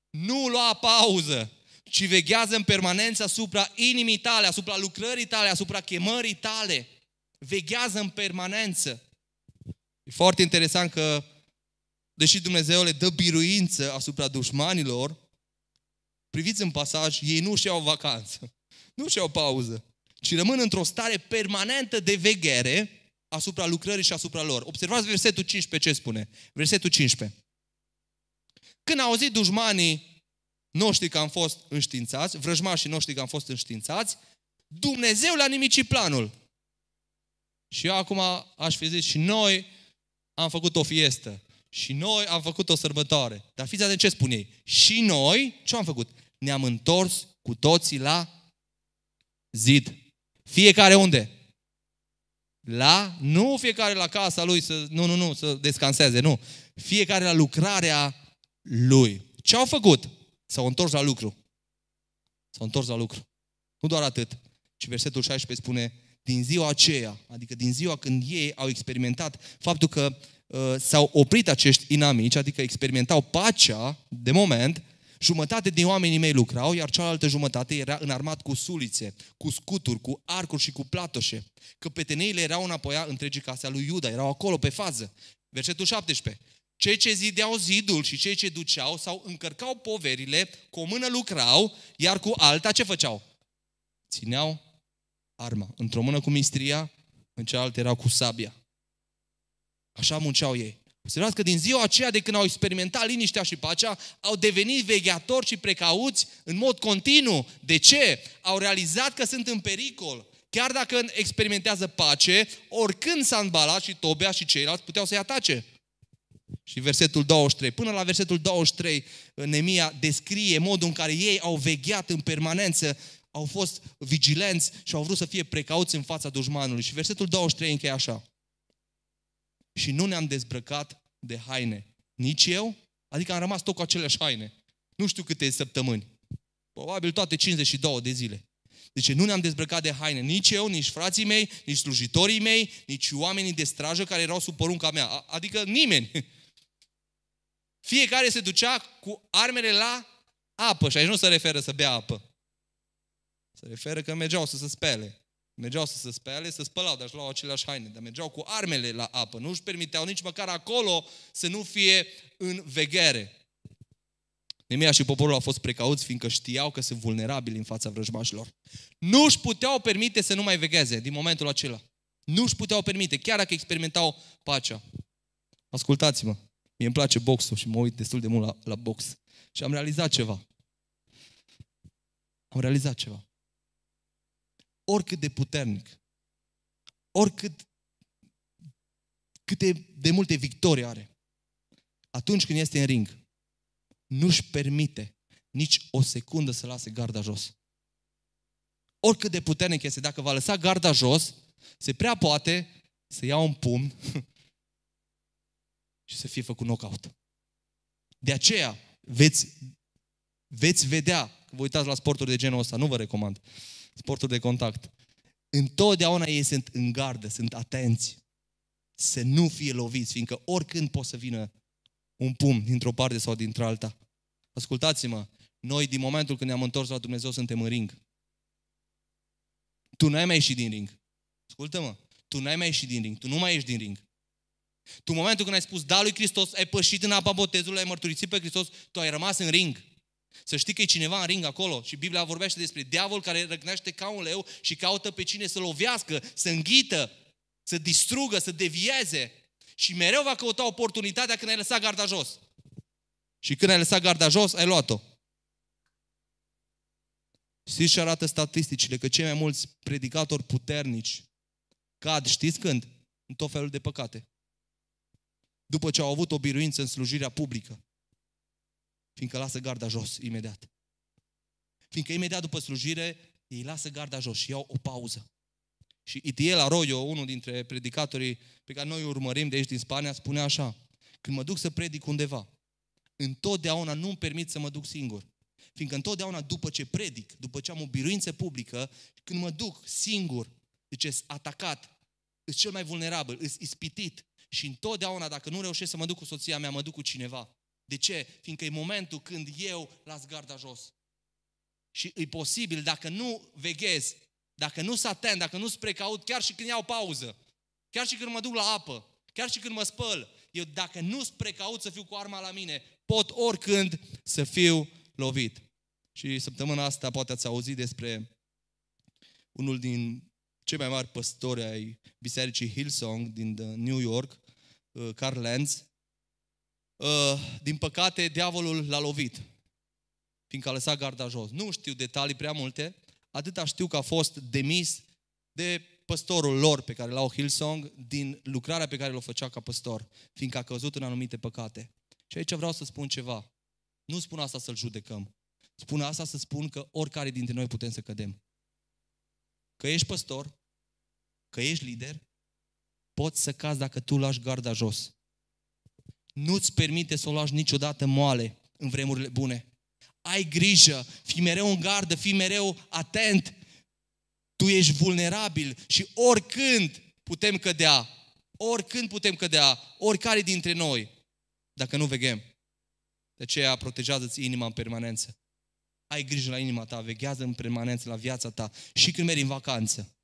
nu lua pauză, ci veghează în permanență asupra inimii tale, asupra lucrării tale, asupra chemării tale. Veghează în permanență. E foarte interesant că, deși Dumnezeu le dă biruință asupra dușmanilor, priviți în pasaj, ei nu și-au vacanță, nu și-au pauză ci rămân într-o stare permanentă de veghere asupra lucrării și asupra lor. Observați versetul 15 ce spune. Versetul 15. Când au auzit dușmanii noștri că am fost înștiințați, vrăjmașii noștri că am fost înștiințați, Dumnezeu le-a nimicit planul. Și eu acum aș fi zis și noi am făcut o fiestă. Și noi am făcut o sărbătoare. Dar fiți atenți ce spun ei. Și noi, ce am făcut? Ne-am întors cu toții la zid. Fiecare unde? La, nu fiecare la casa lui, să, nu, nu, nu, să descanseze, nu. Fiecare la lucrarea lui. Ce au făcut? S-au întors la lucru. S-au întors la lucru. Nu doar atât, ci versetul 16 spune, din ziua aceea, adică din ziua când ei au experimentat faptul că uh, s-au oprit acești inamici, adică experimentau pacea de moment, Jumătate din oamenii mei lucrau, iar cealaltă jumătate era înarmat cu sulițe, cu scuturi, cu arcuri și cu platoșe. Căpeteneile erau înapoia întregii case a lui Iuda, erau acolo pe fază. Versetul 17. Cei ce zideau zidul și cei ce duceau sau încărcau poverile, cu o mână lucrau, iar cu alta ce făceau? Țineau arma. Într-o mână cu mistria, în cealaltă erau cu sabia. Așa munceau ei. Observați că din ziua aceea de când au experimentat liniștea și pacea, au devenit vegheatori și precauți în mod continuu. De ce? Au realizat că sunt în pericol. Chiar dacă experimentează pace, oricând s-a îmbalat și Tobia și ceilalți puteau să-i atace. Și versetul 23, până la versetul 23, Nemia descrie modul în care ei au vegheat în permanență, au fost vigilenți și au vrut să fie precauți în fața dușmanului. Și versetul 23 încheie așa și nu ne-am dezbrăcat de haine. Nici eu, adică am rămas tot cu aceleași haine. Nu știu câte săptămâni. Probabil toate 52 de zile. Deci nu ne-am dezbrăcat de haine. Nici eu, nici frații mei, nici slujitorii mei, nici oamenii de strajă care erau sub porunca mea. Adică nimeni. [laughs] Fiecare se ducea cu armele la apă. Și aici nu se referă să bea apă. Se referă că mergeau să se spele. Mergeau să se spele, să spălau, dar își luau aceleași haine, dar mergeau cu armele la apă. Nu își permiteau nici măcar acolo să nu fie în veghere. Nemia și poporul au fost precauți, fiindcă știau că sunt vulnerabili în fața vrăjmașilor. Nu își puteau permite să nu mai vegheze din momentul acela. Nu își puteau permite, chiar dacă experimentau pacea. Ascultați-mă, mie îmi place boxul și mă uit destul de mult la, la box. Și am realizat ceva. Am realizat ceva oricât de puternic, oricât câte de multe victorii are. Atunci când este în ring, nu-și permite nici o secundă să lase garda jos. Oricât de puternic este, dacă va lăsa garda jos, se prea poate să ia un pumn [laughs] și să fie făcut knockout. De aceea veți, veți vedea, că vă uitați la sporturi de genul ăsta, nu vă recomand, sporturi de contact. Întotdeauna ei sunt în gardă, sunt atenți să nu fie loviți, fiindcă oricând poate să vină un pumn dintr-o parte sau dintr-alta. Ascultați-mă, noi din momentul când ne-am întors la Dumnezeu suntem în ring. Tu n-ai mai ieșit din ring. Ascultă-mă, tu n-ai mai ieșit din ring, tu nu mai ești din ring. Tu în momentul când ai spus da lui Hristos, ai pășit în apa botezului, ai mărturisit pe Hristos, tu ai rămas în ring. Să știi că e cineva în ring acolo și Biblia vorbește despre diavol care răgnește ca un leu și caută pe cine să lovească, să înghită, să distrugă, să devieze. Și mereu va căuta oportunitatea când ai lăsat garda jos. Și când ai lăsat garda jos, ai luat-o. Știți ce arată statisticile? Că cei mai mulți predicatori puternici cad, știți când? În tot felul de păcate. După ce au avut o biruință în slujirea publică. Fiindcă lasă garda jos imediat. Fiindcă imediat după slujire, ei lasă garda jos și iau o pauză. Și Itiel Arroyo, unul dintre predicatorii pe care noi urmărim de aici din Spania, spune așa, când mă duc să predic undeva, întotdeauna nu-mi permit să mă duc singur. Fiindcă întotdeauna după ce predic, după ce am o biruință publică, când mă duc singur, deci atacat, îs cel mai vulnerabil, îs ispitit. Și întotdeauna, dacă nu reușesc să mă duc cu soția mea, mă duc cu cineva. De ce? Fiindcă e momentul când eu las garda jos. Și e posibil, dacă nu veghez, dacă nu sunt atent, dacă nu sunt precaut, chiar și când iau pauză, chiar și când mă duc la apă, chiar și când mă spăl, eu dacă nu sunt precaut să fiu cu arma la mine, pot oricând să fiu lovit. Și săptămâna asta poate ați auzit despre unul din cei mai mari păstori ai bisericii Hillsong din New York, uh, Carl Lenz. Uh, din păcate, diavolul l-a lovit, fiindcă a lăsat garda jos. Nu știu detalii prea multe, atâta știu că a fost demis de păstorul lor pe care l-au Hillsong din lucrarea pe care l-o făcea ca păstor, fiindcă a căzut în anumite păcate. Și aici vreau să spun ceva. Nu spun asta să-l judecăm. Spun asta să spun că oricare dintre noi putem să cădem. Că ești păstor, că ești lider, poți să cazi dacă tu lași garda jos. Nu-ți permite să o lași niciodată moale în vremurile bune. Ai grijă, fii mereu în gardă, fii mereu atent. Tu ești vulnerabil și oricând putem cădea, oricând putem cădea, oricare dintre noi, dacă nu veghem. De aceea protejează-ți inima în permanență. Ai grijă la inima ta, veghează în permanență la viața ta și când mergi în vacanță.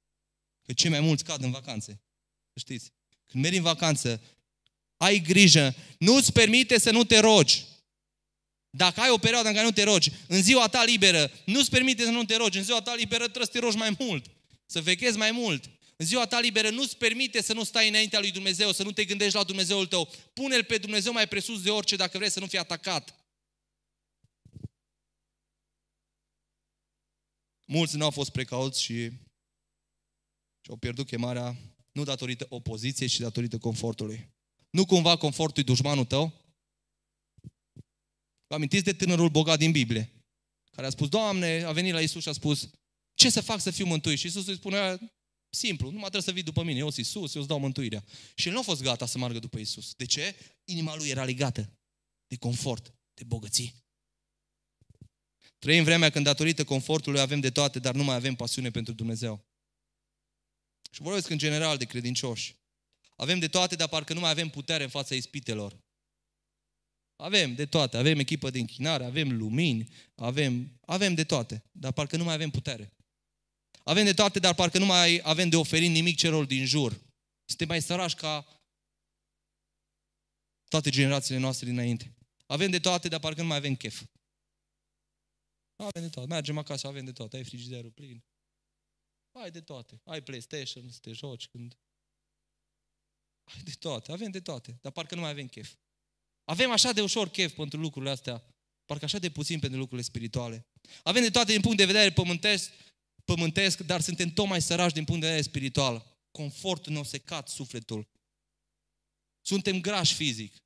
Că cei mai mulți cad în vacanțe. Știți? Când mergi în vacanță, ai grijă, nu-ți permite să nu te rogi. Dacă ai o perioadă în care nu te rogi, în ziua ta liberă, nu-ți permite să nu te rogi. În ziua ta liberă trebuie să te rogi mai mult, să veghezi mai mult. În ziua ta liberă nu-ți permite să nu stai înaintea lui Dumnezeu, să nu te gândești la Dumnezeul tău. Pune-L pe Dumnezeu mai presus de orice dacă vrei să nu fii atacat. Mulți nu au fost precauți și, și au pierdut chemarea nu datorită opoziției, ci datorită confortului. Nu cumva confortul e dușmanul tău? Vă amintiți de tânărul bogat din Biblie? Care a spus, Doamne, a venit la Isus și a spus, ce să fac să fiu mântuit? Și Isus îi spunea, simplu, nu mai trebuie să vii după mine, eu sunt Isus, eu îți dau mântuirea. Și el nu a fost gata să meargă după Isus. De ce? Inima lui era legată de confort, de bogăție. Trăim vremea când datorită confortului avem de toate, dar nu mai avem pasiune pentru Dumnezeu. Și vorbesc în general de credincioși. Avem de toate, dar parcă nu mai avem putere în fața ispitelor. Avem de toate, avem echipă de închinare, avem lumini, avem, avem de toate, dar parcă nu mai avem putere. Avem de toate, dar parcă nu mai avem de oferit nimic celor din jur. Suntem mai sărași ca toate generațiile noastre dinainte. Avem de toate, dar parcă nu mai avem chef. Avem de toate. Mergem acasă, avem de toate. Ai frigiderul plin. Ai de toate. Ai PlayStation, să te joci când... Ai de toate. Avem de toate. Dar parcă nu mai avem chef. Avem așa de ușor chef pentru lucrurile astea. Parcă așa de puțin pentru lucrurile spirituale. Avem de toate din punct de vedere pământesc, pământesc, dar suntem tot mai sărași din punct de vedere spiritual. Confortul ne-a secat sufletul. Suntem grași fizic,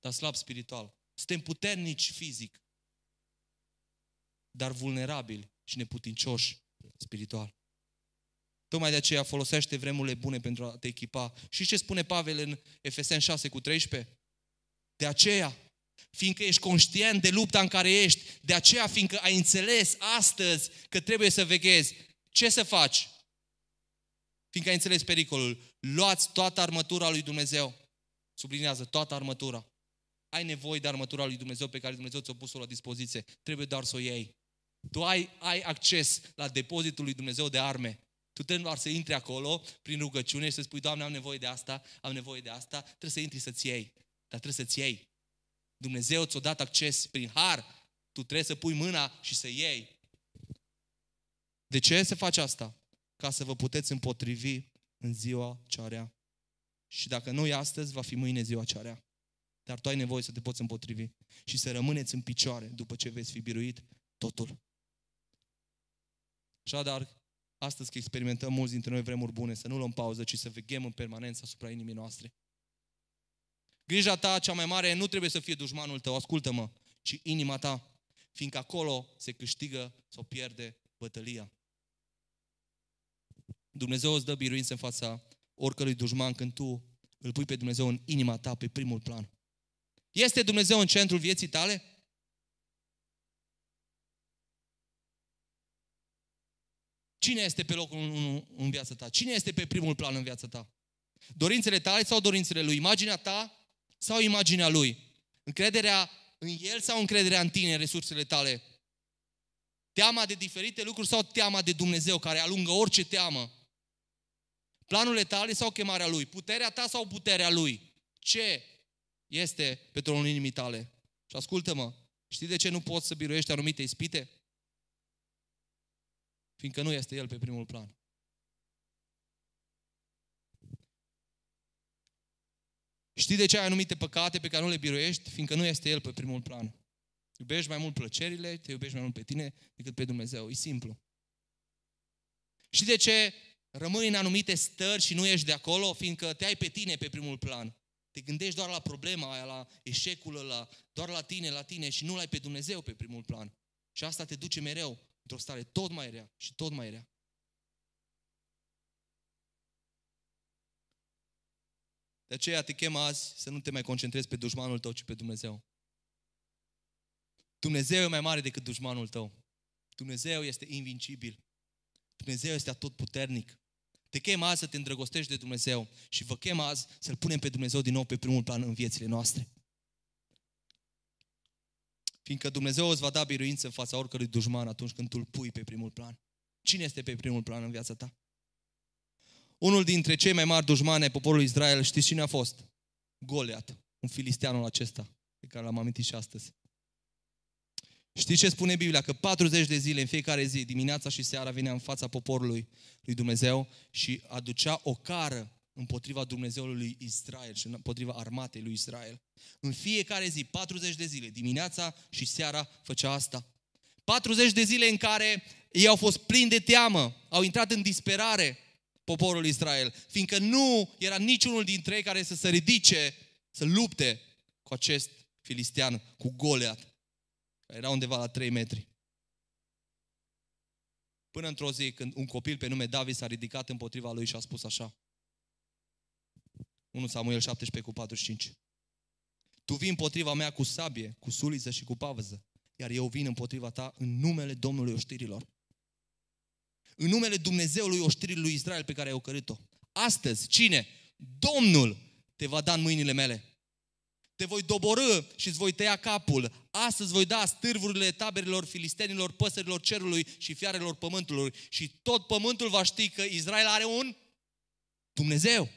dar slab spiritual. Suntem puternici fizic, dar vulnerabili și neputincioși spiritual. Tocmai de aceea folosește vremurile bune pentru a te echipa. Și ce spune Pavel în Efeseni 6 cu 13? De aceea, fiindcă ești conștient de lupta în care ești, de aceea, fiindcă ai înțeles astăzi că trebuie să veghezi, ce să faci? Fiindcă ai înțeles pericolul, luați toată armătura lui Dumnezeu. Sublinează toată armătura. Ai nevoie de armătura lui Dumnezeu pe care Dumnezeu ți-a pus-o la dispoziție. Trebuie doar să o iei. Tu ai, ai acces la depozitul lui Dumnezeu de arme. Tu trebuie doar să intri acolo prin rugăciune și să spui, Doamne, am nevoie de asta, am nevoie de asta, trebuie să intri să-ți iei. Dar trebuie să-ți iei. Dumnezeu ți-a dat acces prin har. Tu trebuie să pui mâna și să iei. De ce se face asta? Ca să vă puteți împotrivi în ziua cea rea. Și dacă nu e astăzi, va fi mâine ziua cea rea. Dar tu ai nevoie să te poți împotrivi și să rămâneți în picioare după ce veți fi biruit totul. Așadar, astăzi că experimentăm mulți dintre noi vremuri bune, să nu luăm pauză, ci să veghem în permanență asupra inimii noastre. Grija ta cea mai mare nu trebuie să fie dușmanul tău, ascultă-mă, ci inima ta, fiindcă acolo se câștigă sau pierde bătălia. Dumnezeu îți dă biruință în fața oricărui dușman când tu îl pui pe Dumnezeu în inima ta, pe primul plan. Este Dumnezeu în centrul vieții tale? Cine este pe locul 1 în viața ta? Cine este pe primul plan în viața ta? Dorințele tale sau dorințele lui? Imaginea ta sau imaginea lui? Încrederea în el sau încrederea în tine, resursele tale? Teama de diferite lucruri sau teama de Dumnezeu care alungă orice teamă? Planurile tale sau chemarea lui? Puterea ta sau puterea lui? Ce este pe tronul inimii tale? Și ascultă-mă, știi de ce nu poți să biruiești anumite ispite? Fiindcă nu este el pe primul plan. Știi de ce ai anumite păcate pe care nu le biruiești? Fiindcă nu este El pe primul plan. Iubești mai mult plăcerile, te iubești mai mult pe tine decât pe Dumnezeu. E simplu. Știi de ce rămâi în anumite stări și nu ești de acolo? Fiindcă te ai pe tine pe primul plan. Te gândești doar la problema aia, la eșecul ăla, doar la tine, la tine și nu l-ai pe Dumnezeu pe primul plan. Și asta te duce mereu într-o stare tot mai rea și tot mai rea. De aceea te chem azi să nu te mai concentrezi pe dușmanul tău, ci pe Dumnezeu. Dumnezeu e mai mare decât dușmanul tău. Dumnezeu este invincibil. Dumnezeu este atotputernic. Te chem azi să te îndrăgostești de Dumnezeu și vă chem azi să-L punem pe Dumnezeu din nou pe primul plan în viețile noastre. Fiindcă Dumnezeu îți va da biruință în fața oricărui dușman atunci când tu îl pui pe primul plan. Cine este pe primul plan în viața ta? Unul dintre cei mai mari dușmani ai poporului Israel, știți cine a fost? Goliat, un filisteanul acesta, pe care l-am amintit și astăzi. Știți ce spune Biblia? Că 40 de zile în fiecare zi, dimineața și seara, venea în fața poporului lui Dumnezeu și aducea o cară împotriva Dumnezeului lui Israel și împotriva armatei lui Israel. În fiecare zi, 40 de zile, dimineața și seara, făcea asta. 40 de zile în care ei au fost plini de teamă, au intrat în disperare, poporul Israel, fiindcă nu era niciunul dintre ei care să se ridice, să lupte cu acest filistean, cu Goliat, care era undeva la 3 metri. Până într-o zi, când un copil pe nume David s-a ridicat împotriva lui și a spus așa. 1 Samuel 17 cu 45. Tu vii împotriva mea cu sabie, cu suliță și cu pavăză, iar eu vin împotriva ta în numele Domnului oștirilor în numele Dumnezeului oștirii lui Israel pe care ai ocărât-o. Astăzi, cine? Domnul te va da în mâinile mele. Te voi doborâ și îți voi tăia capul. Astăzi voi da stârvurile taberelor filistenilor, păsărilor cerului și fiarelor pământului. Și tot pământul va ști că Israel are un Dumnezeu.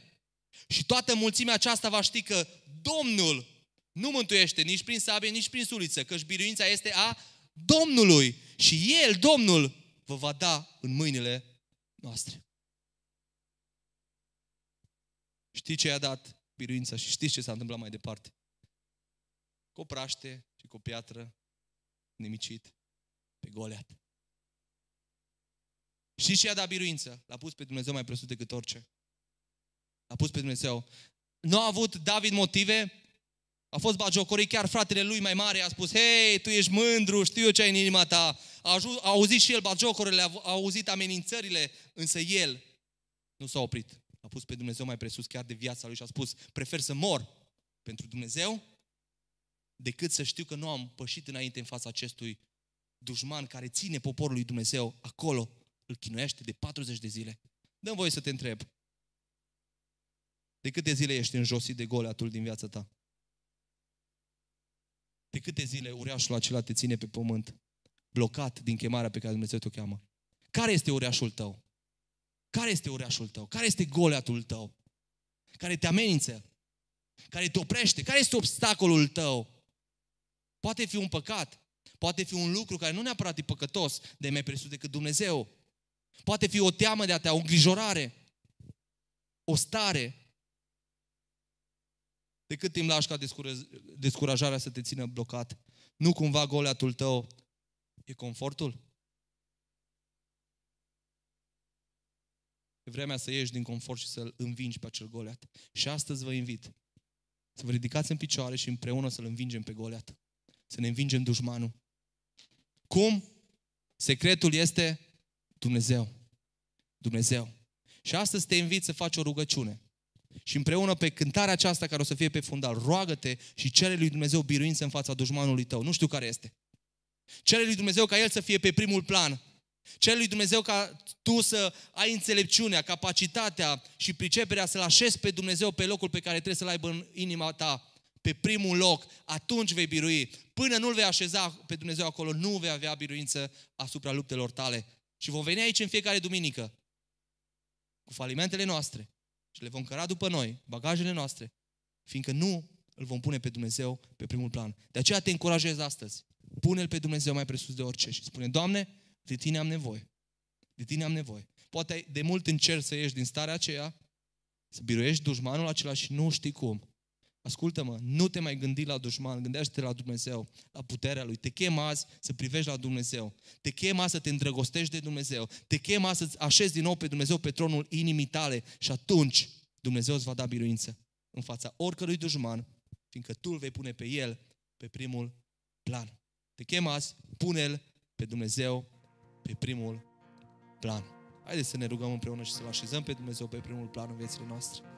Și toată mulțimea aceasta va ști că Domnul nu mântuiește nici prin sabie, nici prin suliță, că biruința este a Domnului. Și El, Domnul, vă va da în mâinile noastre. Știți ce i-a dat biruința și știți ce s-a întâmplat mai departe? Cu o praște și cu o piatră nemicit pe Goliat. Și ce i-a dat biruință? L-a pus pe Dumnezeu mai presus decât orice. L-a pus pe Dumnezeu. Nu a avut David motive? A fost bagiocorit, chiar fratele lui mai mare a spus, hei, tu ești mândru, știu eu ce ai în inima ta. A, a auzit și el bagiocorele, a auzit amenințările, însă el nu s-a oprit. A pus pe Dumnezeu mai presus chiar de viața lui și a spus, prefer să mor pentru Dumnezeu decât să știu că nu am pășit înainte în fața acestui dușman care ține poporul lui Dumnezeu acolo, îl chinuiește de 40 de zile. Dăm voie să te întreb. De câte zile ești înjosit de goleatul din viața ta? De câte zile uriașul acela te ține pe pământ, blocat din chemarea pe care Dumnezeu te cheamă? Care este uriașul tău? Care este uriașul tău? Care este goleatul tău? Care te amenință? Care te oprește? Care este obstacolul tău? Poate fi un păcat, poate fi un lucru care nu neapărat e păcătos, de mai presus decât Dumnezeu. Poate fi o teamă de a te, o îngrijorare, o stare. De cât timp lași ca descurajarea să te țină blocat? Nu cumva goleatul tău e confortul? E vremea să ieși din confort și să-l învingi pe acel goleat. Și astăzi vă invit să vă ridicați în picioare și împreună să-l învingem pe goleat. Să ne învingem dușmanul. Cum? Secretul este Dumnezeu. Dumnezeu. Și astăzi te invit să faci o rugăciune. Și împreună pe cântarea aceasta care o să fie pe fundal, roagă-te și cere lui Dumnezeu biruință în fața dușmanului tău. Nu știu care este. Cere lui Dumnezeu ca El să fie pe primul plan. Cere lui Dumnezeu ca tu să ai înțelepciunea, capacitatea și priceperea să-L așezi pe Dumnezeu pe locul pe care trebuie să-L aibă în inima ta, pe primul loc, atunci vei birui. Până nu-L vei așeza pe Dumnezeu acolo, nu vei avea biruință asupra luptelor tale. Și vom veni aici în fiecare duminică cu falimentele noastre și le vom căra după noi, bagajele noastre, fiindcă nu îl vom pune pe Dumnezeu pe primul plan. De aceea te încurajez astăzi. Pune-L pe Dumnezeu mai presus de orice și spune, Doamne, de Tine am nevoie. De Tine am nevoie. Poate de mult încerci să ieși din starea aceea, să biruiești dușmanul acela și nu știi cum. Ascultă-mă, nu te mai gândi la dușman, gândește-te la Dumnezeu, la puterea Lui. Te chem azi să privești la Dumnezeu. Te chem azi să te îndrăgostești de Dumnezeu. Te chem azi să așezi din nou pe Dumnezeu pe tronul inimii tale și atunci Dumnezeu îți va da biruință în fața oricărui dușman, fiindcă tu îl vei pune pe el pe primul plan. Te chem azi, pune-l pe Dumnezeu pe primul plan. Haideți să ne rugăm împreună și să-L așezăm pe Dumnezeu pe primul plan în viețile noastre.